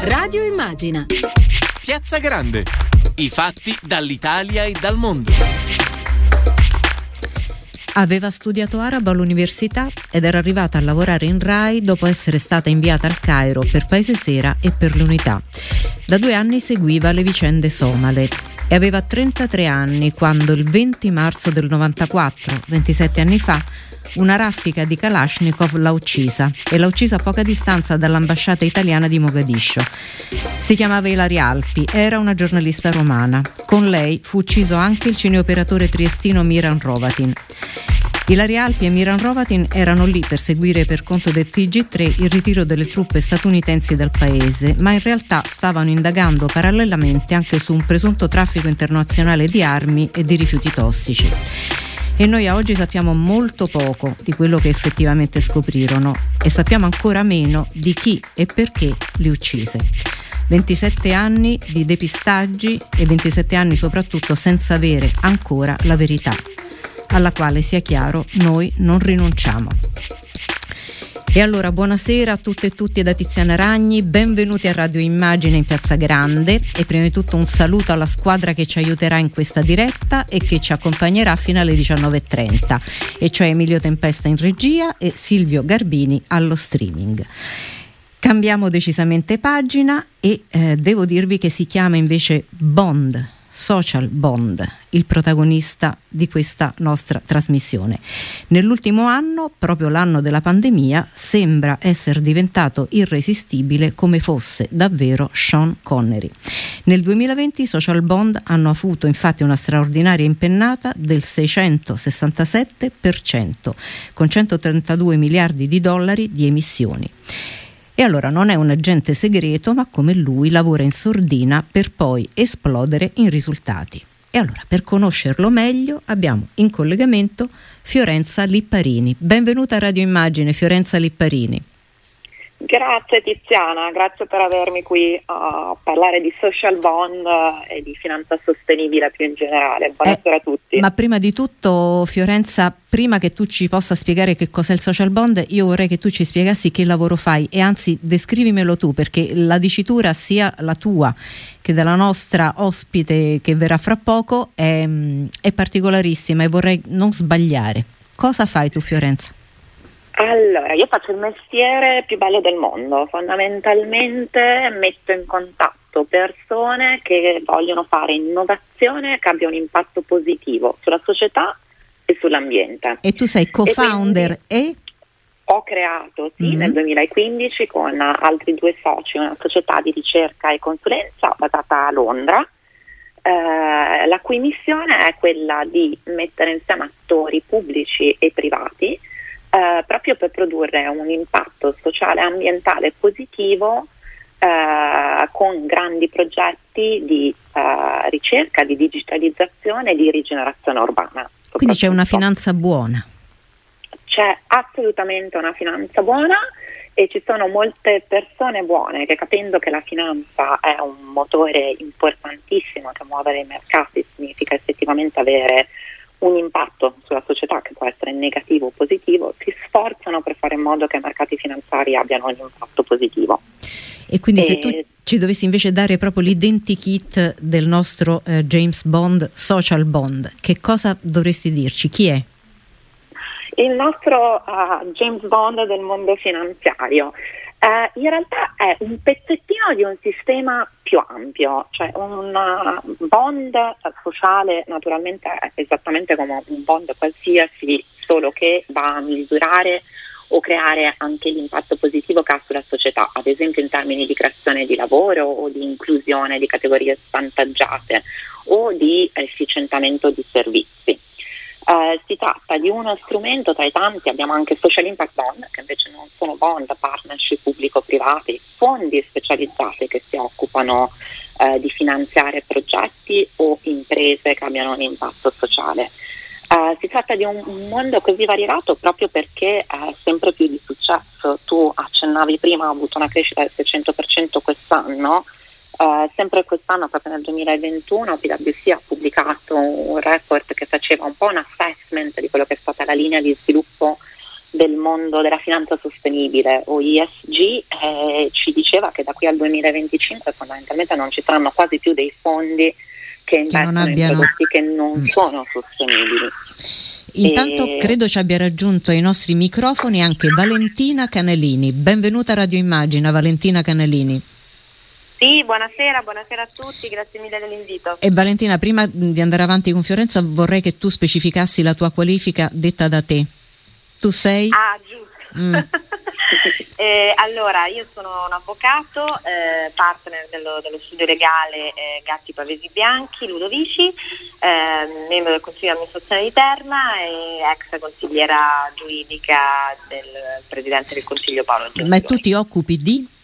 Radio Immagina. Piazza Grande. I fatti dall'Italia e dal mondo. Aveva studiato arabo all'università ed era arrivata a lavorare in RAI dopo essere stata inviata al Cairo per Paese Sera e per l'Unità. Da due anni seguiva le vicende somale e aveva 33 anni quando il 20 marzo del 94, 27 anni fa, una raffica di Kalashnikov l'ha uccisa e l'ha uccisa a poca distanza dall'ambasciata italiana di Mogadiscio. Si chiamava Ilaria Alpi, era una giornalista romana. Con lei fu ucciso anche il cineoperatore triestino Miran Rovatin. Ilaria Alpi e Miran Rovatin erano lì per seguire per conto del TG3 il ritiro delle truppe statunitensi dal paese, ma in realtà stavano indagando parallelamente anche su un presunto traffico internazionale di armi e di rifiuti tossici e noi a oggi sappiamo molto poco di quello che effettivamente scoprirono e sappiamo ancora meno di chi e perché li uccise. 27 anni di depistaggi e 27 anni soprattutto senza avere ancora la verità, alla quale sia chiaro noi non rinunciamo. E allora buonasera a tutte e tutti da Tiziana Ragni, benvenuti a Radio Immagine in Piazza Grande e prima di tutto un saluto alla squadra che ci aiuterà in questa diretta e che ci accompagnerà fino alle 19.30, e cioè Emilio Tempesta in regia e Silvio Garbini allo streaming. Cambiamo decisamente pagina e eh, devo dirvi che si chiama invece Bond Social Bond, il protagonista di questa nostra trasmissione. Nell'ultimo anno, proprio l'anno della pandemia, sembra essere diventato irresistibile come fosse davvero Sean Connery. Nel 2020 i Social Bond hanno avuto infatti una straordinaria impennata del 667%, con 132 miliardi di dollari di emissioni. E allora non è un agente segreto, ma come lui lavora in sordina per poi esplodere in risultati. E allora, per conoscerlo meglio, abbiamo in collegamento Fiorenza Lipparini. Benvenuta a Radio Immagine, Fiorenza Lipparini. Grazie Tiziana, grazie per avermi qui a parlare di social bond e di finanza sostenibile più in generale. Buonasera eh, a tutti. Ma prima di tutto, Fiorenza, prima che tu ci possa spiegare che cos'è il social bond, io vorrei che tu ci spiegassi che lavoro fai e anzi descrivimelo tu perché la dicitura sia la tua che della nostra ospite che verrà fra poco è, è particolarissima e vorrei non sbagliare. Cosa fai tu Fiorenza? Allora, io faccio il mestiere più bello del mondo, fondamentalmente metto in contatto persone che vogliono fare innovazione che abbia un impatto positivo sulla società e sull'ambiente. E tu sei co-founder e? e? Ho creato sì, mm-hmm. nel 2015 con altri due soci una società di ricerca e consulenza basata a Londra, eh, la cui missione è quella di mettere insieme attori pubblici e privati eh, proprio per produrre un impatto sociale e ambientale positivo eh, con grandi progetti di eh, ricerca, di digitalizzazione e di rigenerazione urbana. Quindi c'è una finanza buona. C'è assolutamente una finanza buona e ci sono molte persone buone che capendo che la finanza è un motore importantissimo che muovere i mercati significa effettivamente avere un impatto sulla società che può essere negativo o positivo, si sforzano per fare in modo che i mercati finanziari abbiano un impatto positivo. E quindi e se tu ci dovessi invece dare proprio l'identikit del nostro eh, James Bond, social bond, che cosa dovresti dirci? Chi è? Il nostro uh, James Bond del mondo finanziario. Uh, in realtà è un pezzettino di un sistema più ampio, cioè un bond sociale naturalmente è esattamente come un bond qualsiasi, solo che va a misurare o creare anche l'impatto positivo che ha sulla società, ad esempio in termini di creazione di lavoro o di inclusione di categorie svantaggiate o di efficientamento di servizi. Eh, si tratta di uno strumento tra i tanti, abbiamo anche social impact bond, che invece non sono bond, partnership pubblico-privati, fondi specializzati che si occupano eh, di finanziare progetti o imprese che abbiano un impatto sociale. Uh, si tratta di un, un, mondo così variegato proprio perché è sempre più di successo. Tu accennavi prima, ha avuto una crescita del 600% quest'anno, Uh, sempre quest'anno, proprio nel 2021, PwC ha pubblicato un report che faceva un po' un assessment di quello che è stata la linea di sviluppo del mondo della finanza sostenibile o ISG eh, ci diceva che da qui al 2025 fondamentalmente non ci saranno quasi più dei fondi che investono in prodotti che non mm. sono sostenibili. Intanto e... credo ci abbia raggiunto ai nostri microfoni anche Valentina Canelini. Benvenuta a Radio Immagina, Valentina Canelini. Sì, buonasera, buonasera a tutti, grazie mille dell'invito. E Valentina, prima di andare avanti con Fiorenza vorrei che tu specificassi la tua qualifica detta da te. Tu sei? Ah, giusto. Mm. eh, allora, io sono un avvocato, eh, partner dello, dello, studio legale eh, Gatti Pavesi Bianchi, Ludovici, ehm, membro del Consiglio di amministrazione di Terna e ex consigliera giuridica del Presidente del Consiglio Paolo Gentiloni. Ma tu ti occupi di?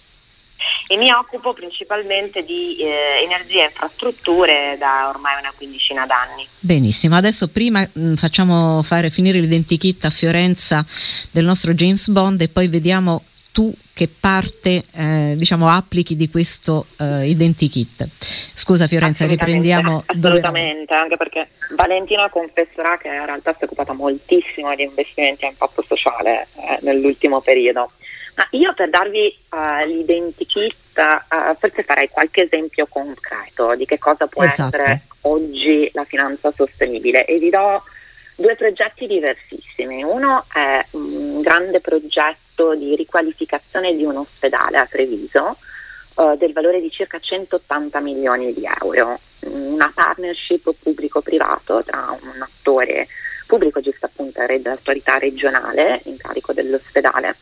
E mi occupo principalmente di eh, energia e infrastrutture da ormai una quindicina d'anni. Benissimo, adesso prima mh, mm, facciamo fare finire l'identikit a Fiorenza del nostro James Bond e poi vediamo tu che parte eh, diciamo applichi di questo eh, identikit. Scusa Fiorenza, riprendiamo. Assolutamente, dove... anche perché Valentina confesserà che in realtà si è occupata moltissimo di investimenti a impatto sociale eh, nell'ultimo periodo. Ma io per darvi uh, l'identikit uh, forse farei qualche esempio concreto di che cosa può esatto. essere oggi la finanza sostenibile e vi do due progetti diversissimi. Uno è un grande progetto di riqualificazione di un ospedale a Treviso uh, del valore di circa 180 milioni di euro, una partnership pubblico-privato tra un attore pubblico, giusto appunto l'autorità regionale in carico dell'ospedale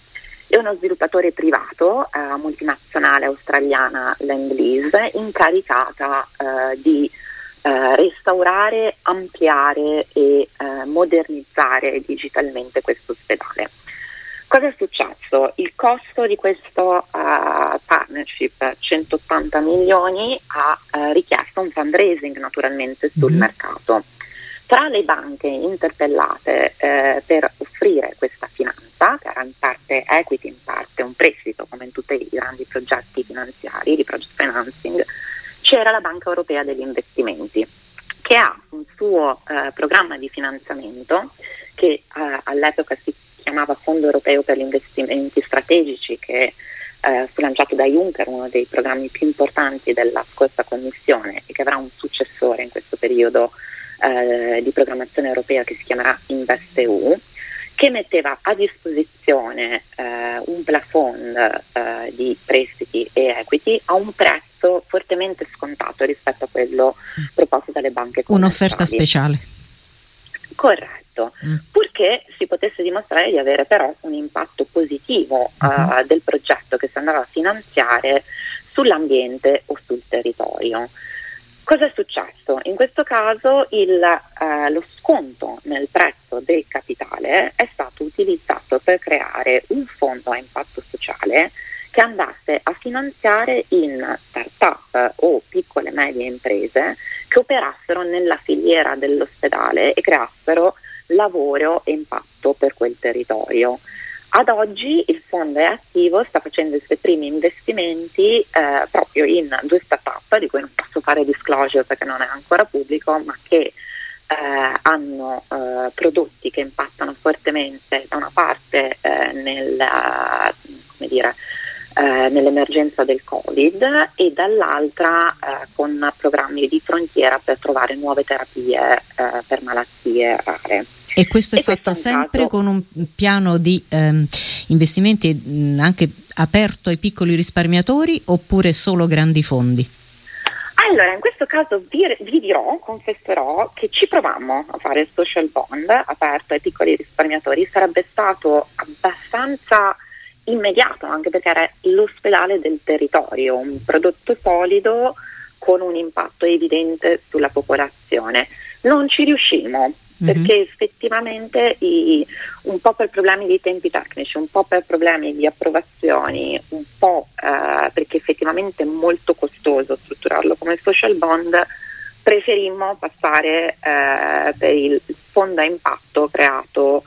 e uno sviluppatore privato, eh, multinazionale australiana Lend-Lease, incaricata eh, di eh, restaurare, ampliare e eh, modernizzare digitalmente questo ospedale. Cosa è successo? Il costo di questo uh, partnership, 180 milioni, ha uh, richiesto un fundraising naturalmente sul mm-hmm. mercato. Tra le banche interpellate eh, per offrire questa finanza, che era in parte equity, in parte un prestito, come in tutti i grandi progetti finanziari di project financing, c'era la Banca Europea degli Investimenti, che ha un suo eh, programma di finanziamento che eh, all'epoca si chiamava Fondo Europeo per gli Investimenti Strategici, che eh, fu lanciato da Juncker, uno dei programmi più importanti della scorsa Commissione e che avrà un successore in questo periodo eh, di programmazione europea che si chiamerà InvestEU, che metteva a disposizione eh, un plafond eh, di prestiti e equity a un prezzo fortemente scontato rispetto a quello proposto dalle banche Un'offerta speciale. Corretto, mm. purché si potesse dimostrare di avere però un impatto positivo uh-huh. del progetto che si andava a finanziare sull'ambiente o sul territorio. Cosa è successo? In questo caso il, eh, lo sconto nel prezzo del capitale è stato utilizzato per creare un fondo a impatto sociale che andasse a finanziare in start-up o piccole e medie imprese che operassero nella filiera dell'ospedale e creassero lavoro e impatto per quel territorio. Ad oggi il fondo è attivo, sta facendo i suoi primi investimenti eh, proprio in due start-up di cui non posso fare disclosure perché non è ancora pubblico, ma che eh, hanno eh, prodotti che impattano fortemente da una parte eh, nel, dire, eh, nell'emergenza del Covid e dall'altra eh, con programmi di frontiera per trovare nuove terapie per malattie rare. E questo è e fatto questo sempre con un piano di ehm, investimenti mh, anche aperto ai piccoli risparmiatori oppure solo grandi fondi? Allora, in questo caso vi, vi, dirò, confesserò che ci provammo a fare il social bond aperto ai piccoli risparmiatori, sarebbe stato abbastanza immediato anche perché era l'ospedale del territorio, un prodotto solido con un impatto evidente sulla popolazione. Non ci riuscimmo, Mm-hmm. perché effettivamente i, un po' per problemi di tempi tecnici, un po' per problemi di approvazioni, un po' eh, perché effettivamente è molto costoso strutturarlo come social bond, preferimmo passare eh, per il fondo a impatto creato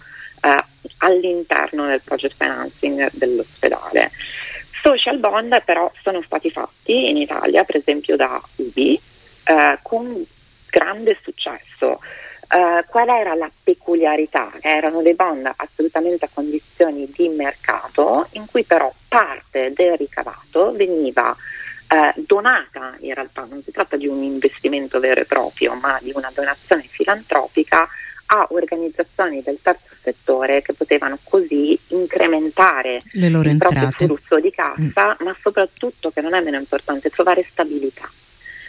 eh, all'interno del project financing dell'ospedale. Social bond però sono stati fatti in Italia, per esempio da UBI, eh, con grande successo. Uh, qual era la peculiarità? Erano dei bond assolutamente a condizioni di mercato in cui però parte del ricavato veniva uh, donata, in realtà non si tratta di un investimento vero e proprio, ma di una donazione filantropica a organizzazioni del terzo settore che potevano così incrementare il entrate. proprio flusso di cassa, mm. ma soprattutto, che non è meno importante, trovare stabilità.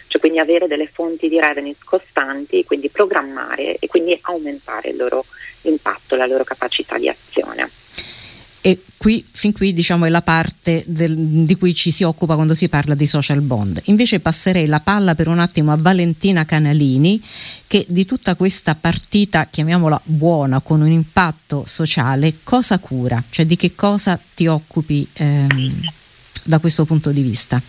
Cioè quindi avere delle fonti di revenue costanti, quindi programmare e quindi aumentare il loro impatto, la loro capacità di azione e qui, fin qui diciamo è la parte del, di cui ci si occupa quando si parla di social bond. Invece passerei la palla per un attimo a Valentina Canalini che di tutta questa partita, chiamiamola buona, con un impatto sociale, cosa cura? Cioè di che cosa ti occupi ehm, da questo punto di vista?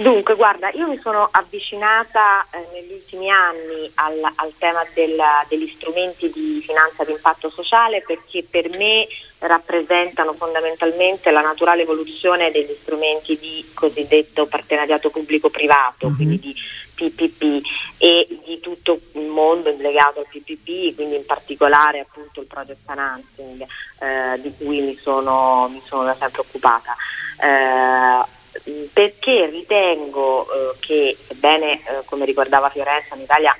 Dunque, guarda, io mi sono avvicinata eh, negli ultimi anni al, al tema del, degli strumenti di finanza di impatto sociale perché per me rappresentano fondamentalmente la naturale evoluzione degli strumenti di cosiddetto partenariato pubblico-privato, mm-hmm. quindi di PPP e di tutto il mondo legato al PPP, quindi in particolare appunto il project financing eh, di cui mi sono, mi sono da sempre occupata. Eh, perché ritengo eh, che, sebbene eh, come ricordava Fiorenza, in Italia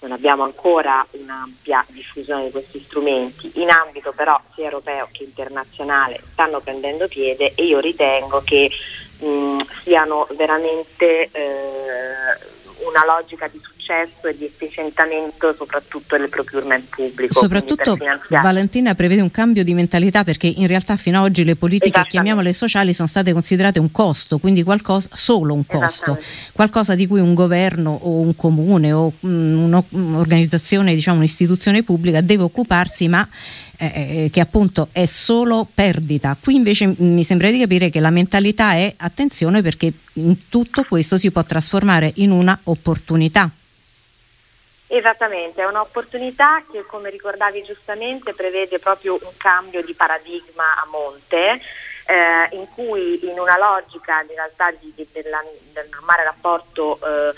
non abbiamo ancora un'ampia diffusione di questi strumenti, in ambito però sia europeo che internazionale stanno prendendo piede e io ritengo che mh, siano veramente eh, una logica di successo e di efficientamento soprattutto nel procurement pubblico. Soprattutto Valentina prevede un cambio di mentalità perché in realtà fino ad oggi le politiche, chiamiamole sociali, sono state considerate un costo, quindi qualcosa, solo un costo, qualcosa di cui un governo o un comune o un'organizzazione, diciamo un'istituzione pubblica deve occuparsi ma eh, eh, che appunto è solo perdita. Qui invece mi sembra di capire che la mentalità è attenzione perché in tutto questo si può trasformare in una opportunità. Esattamente, è un'opportunità che come ricordavi giustamente prevede proprio un cambio di paradigma a monte. Eh, in cui in una logica in realtà di, di, della, del normale rapporto eh,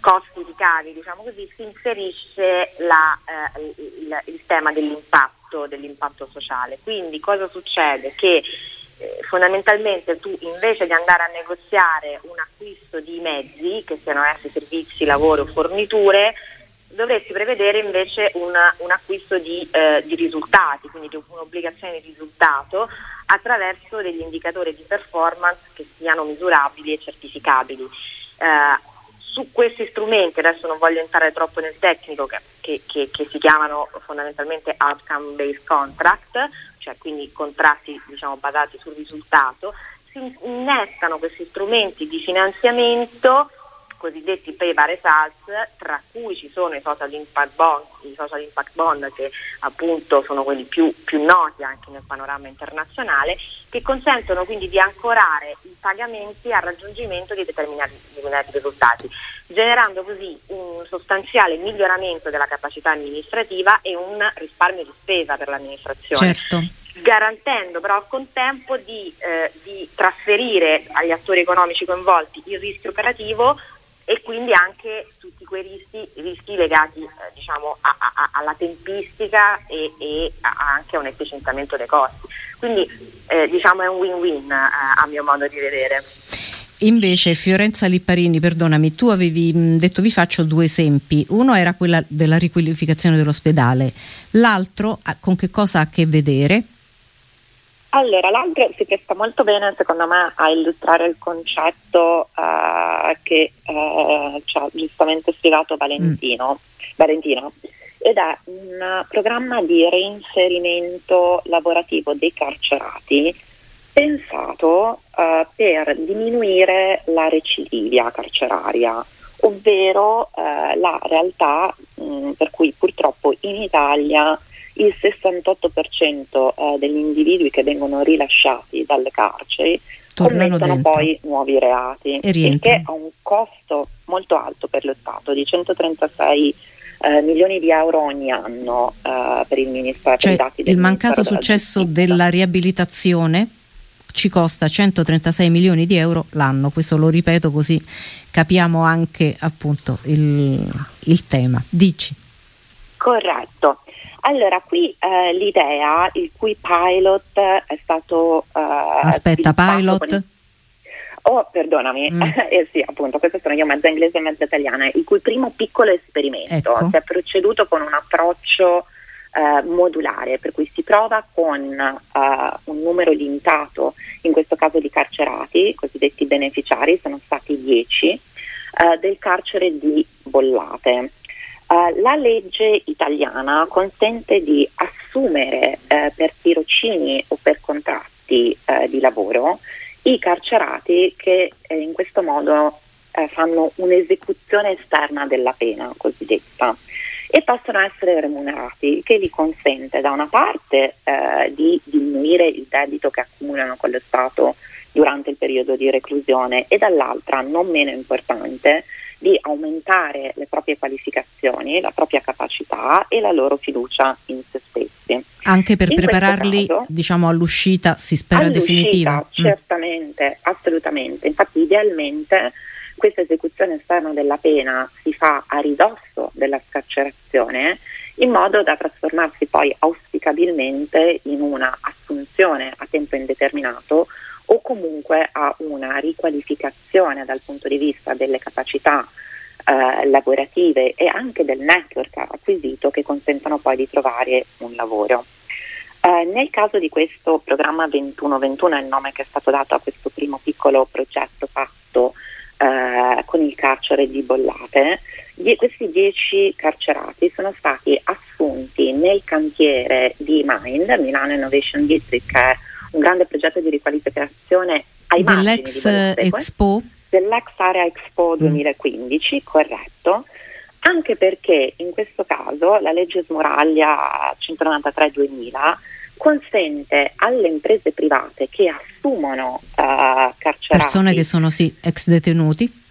costi-ricavi, diciamo così, si inserisce la, eh, il, il, tema dell'impatto, dell'impatto sociale. Quindi cosa succede? Che eh, fondamentalmente tu invece di andare a negoziare un acquisto di mezzi, che siano essi servizi, lavoro o forniture, dovresti prevedere invece una, un acquisto di, eh, di, risultati, quindi di un'obbligazione di risultato attraverso degli indicatori di performance che siano misurabili e certificabili. Eh, su questi strumenti, adesso non voglio entrare troppo nel tecnico, che, che, che, che si chiamano fondamentalmente outcome based contract, cioè quindi contratti diciamo, basati sul risultato, si innestano questi strumenti di finanziamento cosiddetti by results, tra cui ci sono i social impact bond, i social impact bond che appunto sono quelli più, più noti anche nel panorama internazionale, che consentono quindi di ancorare i pagamenti al raggiungimento di determinati, determinati risultati, generando così un sostanziale miglioramento della capacità amministrativa e un risparmio di spesa per l'amministrazione. Certo garantendo però al contempo di, eh, di, trasferire agli attori economici coinvolti il rischio operativo e quindi anche tutti quei rischi, rischi legati eh, diciamo, a, a, alla tempistica e, e anche a un efficientamento dei costi. Quindi eh, diciamo è un win-win eh, a mio modo di vedere. Invece Fiorenza Lipparini, perdonami, tu avevi detto vi faccio due esempi. Uno era quella della riqualificazione dell'ospedale, l'altro con che cosa ha a che vedere? Allora, l'altro si presta molto bene secondo me a illustrare il concetto uh, che uh, ci ha giustamente spiegato Valentino, mm. Valentino, ed è un programma di reinserimento lavorativo dei carcerati pensato uh, per diminuire la recidivia carceraria, ovvero la realtà mh, mm, per cui purtroppo in Italia il 68% eh, degli individui che vengono rilasciati dalle carceri Tornano commettono dentro. poi nuovi reati, il che ha un costo molto alto per lo Stato di 136 eh, milioni di euro ogni anno eh, per il Ministero. Cioè, dati il mancato successo della riabilitazione ci costa 136 milioni di euro l'anno, questo lo ripeto così capiamo anche appunto il, il tema. Dici. Corretto. Allora, qui eh, l'idea, il cui pilot è stato... Eh, Aspetta, pilot? Oh, perdonami, mm. eh, sì, appunto, questo sono io mezza inglese e mezza italiana, il cui primo piccolo esperimento ecco. si è proceduto con un approccio eh, modulare, per cui si prova con eh, un numero limitato, in questo caso di carcerati, cosiddetti beneficiari, sono stati 10, eh, del carcere di Bollate. Uh, la legge italiana consente di assumere uh, per tirocini o per contratti uh, di lavoro i carcerati che in questo modo fanno un'esecuzione esterna della pena cosiddetta e possono essere remunerati, che gli consente da una parte di diminuire il debito che accumulano con lo Stato durante il periodo di reclusione e dall'altra, non meno importante, di aumentare le proprie qualificazioni, la propria capacità e la loro fiducia in se stessi. Anche per in prepararli caso, diciamo, all'uscita, si spera definitiva? Mm. Certamente, mm. assolutamente. Infatti idealmente questa esecuzione esterna della pena si fa a ridosso della scarcerazione in modo da trasformarsi poi auspicabilmente in una assunzione a tempo indeterminato o comunque a una riqualificazione dal punto di vista delle capacità eh, lavorative e anche del network acquisito che consentano poi di trovare un lavoro. Eh, nel caso di questo programma 2121 è il nome che è stato dato a questo primo piccolo progetto fatto eh, con il carcere di Bollate, die- questi dieci carcerati sono stati assunti nel cantiere di Mind, Milano Innovation District, che è un grande progetto di riqualificazione ai dell'ex Expo? Dell'ex Area Expo 2015, mm. corretto, anche perché in questo caso la legge Smoraglia 193-2000 consente alle imprese private che assumono uh, carcerati persone che sono sì ex detenuti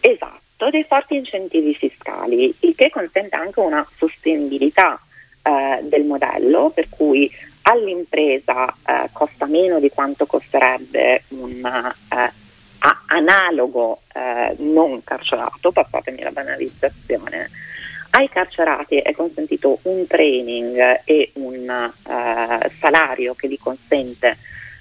esatto dei forti incentivi fiscali il che consente anche una sostenibilità uh, del modello per cui all'impresa eh, costa meno di quanto costerebbe un eh, analogo eh, non carcerato, passatemi la banalizzazione, ai carcerati è consentito un training e un eh, salario che gli consente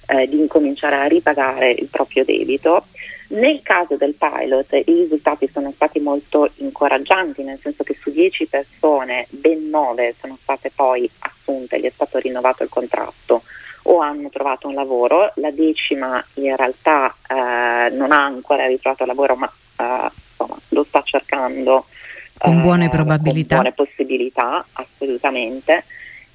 eh, di incominciare a ripagare il proprio debito. Nel caso del pilot i risultati sono stati molto incoraggianti, nel senso che su 10 persone ben 9 sono state poi assunte, gli è stato rinnovato il contratto o hanno trovato un lavoro, la decima in realtà eh, non ha ancora ritrovato lavoro ma eh, insomma, lo sta cercando con buone probabilità. Con buone possibilità, assolutamente.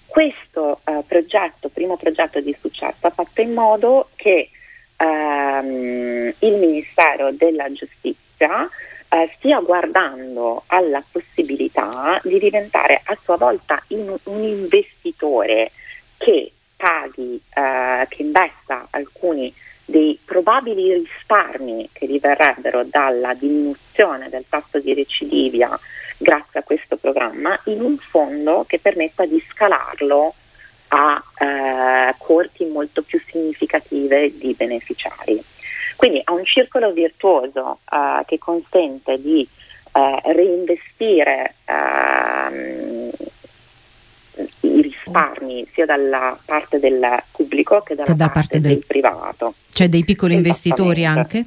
Questo eh, progetto, primo progetto di successo, ha fatto in modo che ehm, il Ministero della Giustizia eh, stia guardando alla possibilità di diventare a sua volta in, un investitore che paghi, eh, che investa alcuni dei probabili risparmi che diverrebbero dalla diminuzione del tasso di recidivia grazie a questo programma in un fondo che permetta di scalarlo a eh, corti molto più significative di beneficiari. Quindi ha un circolo virtuoso eh, che consente di eh, reinvestire ehm, i risparmi sia dalla parte del pubblico che dalla che da parte, parte del, del privato. C'è dei piccoli investitori anche?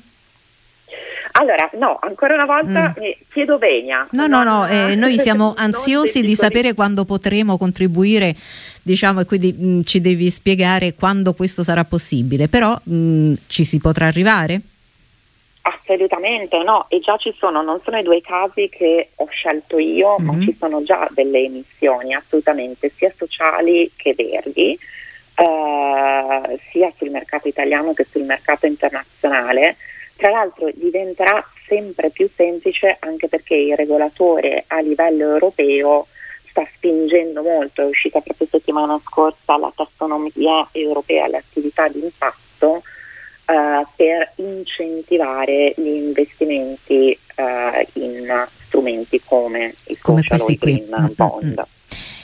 Allora, no, ancora una volta mm. chiedo venia. No, no, no, eh, noi siamo ansiosi di sapere quando potremo contribuire, diciamo, e quindi mh, mm, ci devi spiegare quando questo sarà possibile, però mh, mm, ci si potrà arrivare? Assolutamente no, e già ci sono, non sono i due casi che ho scelto io, mm-hmm. ma ci sono già delle emissioni assolutamente sia sociali che verdi, eh, sia sul mercato italiano che sul mercato internazionale tra l'altro diventerà sempre più semplice anche perché il regolatore a livello europeo sta spingendo molto, è uscita proprio settimana scorsa la tassonomia europea alle attività di impatto eh, per incentivare gli investimenti eh, in strumenti come il come social green bond.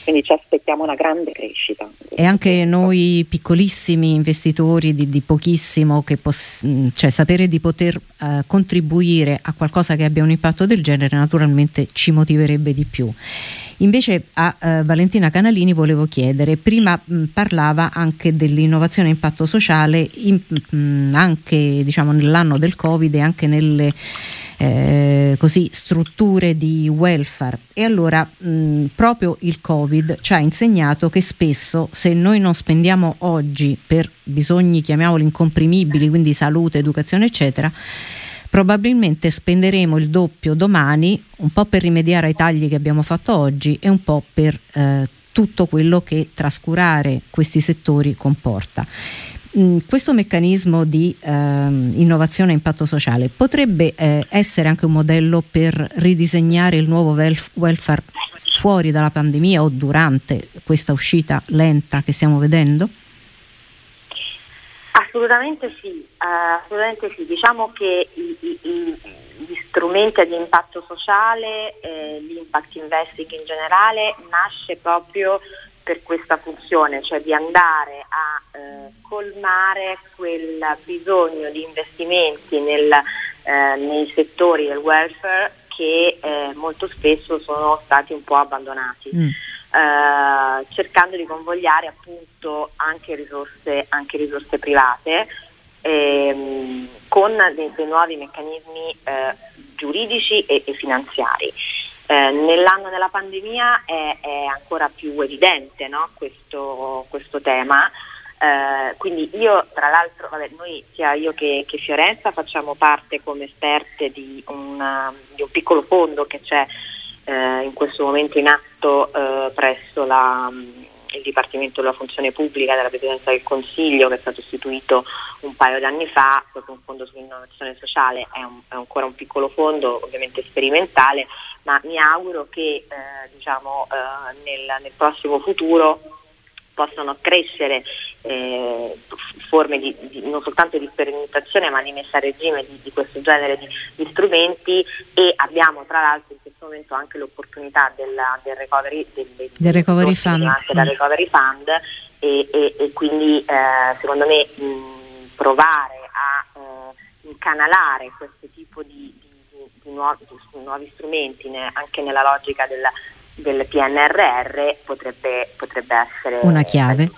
Quindi ci aspettiamo una grande crescita. E anche noi piccolissimi investitori di, di pochissimo, poss- cioè sapere di poter uh, contribuire a qualcosa che abbia un impatto del genere naturalmente ci motiverebbe di più. Invece a uh, Valentina Canalini volevo chiedere, prima mh, parlava anche dell'innovazione e impatto sociale in, mh, anche diciamo, nell'anno del Covid e anche nelle eh, così, strutture di welfare. E allora mh, proprio il Covid ci ha insegnato che spesso se noi non spendiamo oggi per bisogni chiamiamoli incomprimibili, quindi salute, educazione eccetera, probabilmente spenderemo il doppio domani, un po' per rimediare ai tagli che abbiamo fatto oggi e un po' per eh, tutto quello che trascurare questi settori comporta. Mm, questo meccanismo di eh, innovazione e impatto sociale potrebbe eh, essere anche un modello per ridisegnare il nuovo welf- welfare fuori dalla pandemia o durante questa uscita lenta che stiamo vedendo? Assolutamente sì, uh, assolutamente sì. diciamo che i, i, i, gli strumenti di impatto sociale, eh, l'impact investing in generale, nasce proprio per questa funzione, cioè di andare a eh, colmare quel bisogno di investimenti nel, eh, nei settori del welfare che eh, molto spesso sono stati un po' abbandonati. Mm. Uh, cercando di convogliare appunto anche risorse, anche risorse private ehm, con dei, dei, nuovi meccanismi eh, giuridici e, e finanziari. Eh, nell'anno della pandemia è, è ancora più evidente no? questo, questo, tema. Eh, quindi io tra l'altro, vabbè, noi sia io che, che, Fiorenza facciamo parte come esperte di, una, di un piccolo fondo che c'è eh, in questo momento in atto eh, presso la, il Dipartimento della Funzione Pubblica della Presidenza del Consiglio che è stato istituito un paio di anni fa, proprio un fondo sull'innovazione sociale, è, un, è ancora un piccolo fondo ovviamente sperimentale, ma mi auguro che eh, diciamo, eh, nel, nel, prossimo futuro possano crescere eh, forme di, di, non soltanto di sperimentazione ma di messa a regime di, di questo genere di, strumenti e abbiamo tra l'altro in questo momento anche l'opportunità della, del recovery, del, del recovery fund, della mm. recovery fund e, e, e quindi eh, secondo me mh, provare a eh, incanalare questo tipo di, di nuovi, nuovi strumenti ne, anche nella logica del, del PNRR potrebbe, potrebbe, essere una chiave.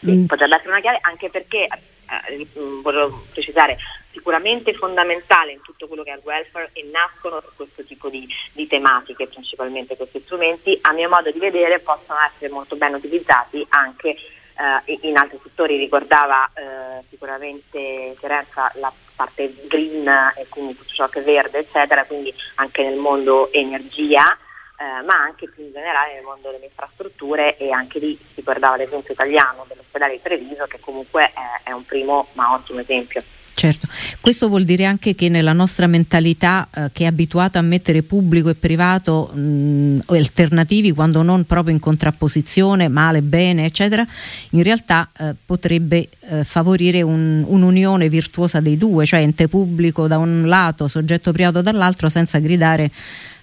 Sì, mm. Potrebbe essere una chiave anche perché, eh, volevo precisare, sicuramente fondamentale in tutto quello che è il welfare e nascono questo tipo di, di, tematiche, principalmente questi strumenti, a mio modo di vedere possono essere molto ben utilizzati anche eh, in altri settori. Ricordava eh, sicuramente Terenza la parte green e quindi tutto ciò che è verde, eccetera, quindi anche nel mondo energia, eh, ma anche più in generale nel mondo delle infrastrutture e anche lì si guardava l'esempio italiano dell'ospedale di Treviso che comunque è, è un primo ma ottimo esempio. Certo, questo vuol dire anche che nella nostra mentalità eh, che è abituata a mettere pubblico e privato mh, alternativi quando non proprio in contrapposizione, male, bene, eccetera, in realtà eh, potrebbe eh, favorire un, un'unione virtuosa dei due, cioè ente pubblico da un lato, soggetto privato dall'altro, senza gridare eh,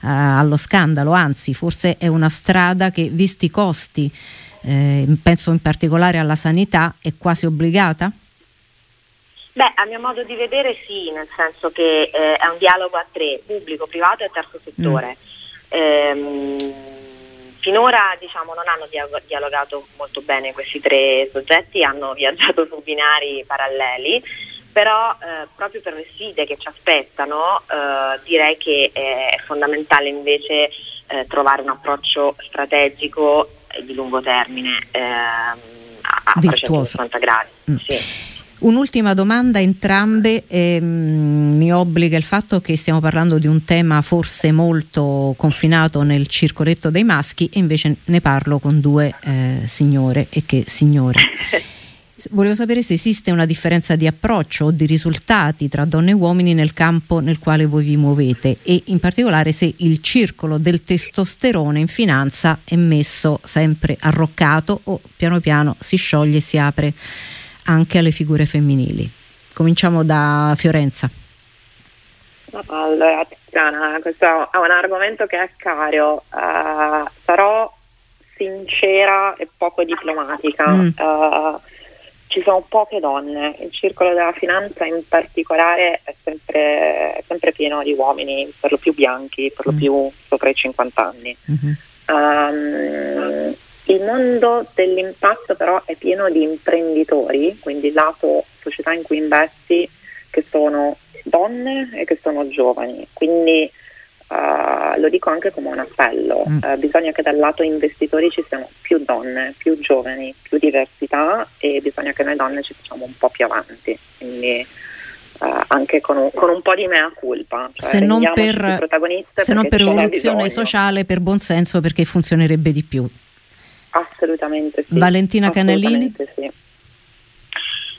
allo scandalo, anzi forse è una strada che, visti i costi, eh, penso in particolare alla sanità, è quasi obbligata? Beh, a mio modo di vedere sì, nel senso che eh, è un dialogo a tre, pubblico, privato e terzo settore. Mm. Ehm, finora diciamo, non hanno dialogato molto bene questi tre soggetti, hanno viaggiato su binari paralleli, però eh, proprio per le sfide che ci aspettano eh, direi che è fondamentale invece eh, trovare un approccio strategico di lungo termine ehm, a, a 360 gradi. Mm. Sì. Un'ultima domanda, entrambe ehm, mi obbliga il fatto che stiamo parlando di un tema forse molto confinato nel circoletto dei maschi e invece ne parlo con due eh, signore e che signore. Volevo sapere se esiste una differenza di approccio o di risultati tra donne e uomini nel campo nel quale voi vi muovete e in particolare se il circolo del testosterone in finanza è messo sempre arroccato o piano piano si scioglie e si apre anche alle figure femminili. Cominciamo da Fiorenza. Allora, Tiziana, questo è un argomento che è caro. Uh, sarò sincera e poco diplomatica. Mm. Uh, ci sono poche donne, il circolo della finanza in particolare è sempre, è sempre pieno di uomini, per lo più bianchi, per lo mm. più sopra i 50 anni. Mm-hmm. Um, il mondo dell'impatto però è pieno di imprenditori, quindi lato società in cui investi, che sono donne e che sono giovani. Quindi uh, lo dico anche come un appello, mm. uh, bisogna che dal lato investitori ci siano più donne, più giovani, più diversità e bisogna che noi donne ci facciamo un po' più avanti. Quindi, Uh, anche con un, con un, po' di mea culpa. Cioè se non per, se non per rivoluzione sociale, per buonsenso, perché funzionerebbe di più. Assolutamente sì. Valentina Assolutamente Canellini? Sì.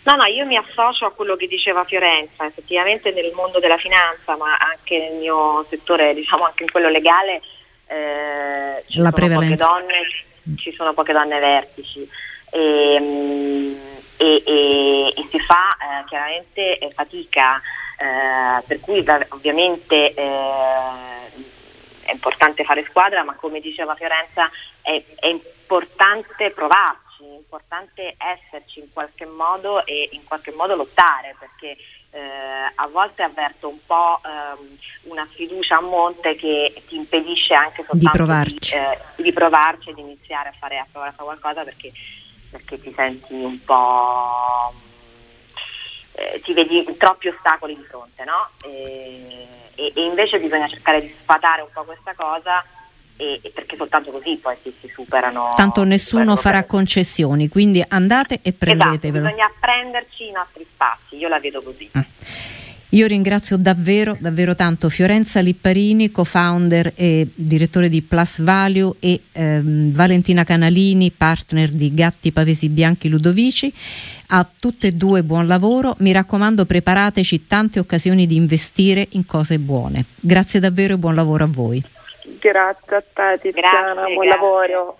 No, no, io mi associo a quello che diceva Fiorenza, effettivamente nel mondo della finanza, ma anche nel mio settore, diciamo anche in quello legale, eh, ci, sono poche donne, ci sono poche donne vertici e, mm, e, e, e si fa eh, chiaramente eh, fatica, eh, per cui ovviamente eh, è importante fare squadra, ma come diceva Fiorenza è, è importante provarci, è importante esserci in qualche modo e in qualche modo lottare, perché eh, a volte avverto un po' ehm, una sfiducia a monte che ti impedisce anche soltanto di provarci, di, eh, di provarci e di iniziare a fare, a provare a fare qualcosa perché, perché ti senti un po' eh, ti vedi troppi ostacoli di fronte, no? E, e, e, invece bisogna cercare di sfatare un po' questa cosa e, perché soltanto così poi si, si superano. Tanto nessuno farà concessioni, quindi andate e prendetevelo. Esatto, bisogna prenderci i nostri spazi, io la vedo così. Ah. Io ringrazio davvero, davvero tanto Fiorenza Lipparini, co-founder e direttore di Plus Value e ehm, Valentina Canalini, partner di Gatti Pavesi Bianchi Ludovici. A tutte e due buon lavoro, mi raccomando preparateci tante occasioni di investire in cose buone. Grazie davvero e buon lavoro a voi. Grazie a te Tiziana, grazie, buon grazie. lavoro.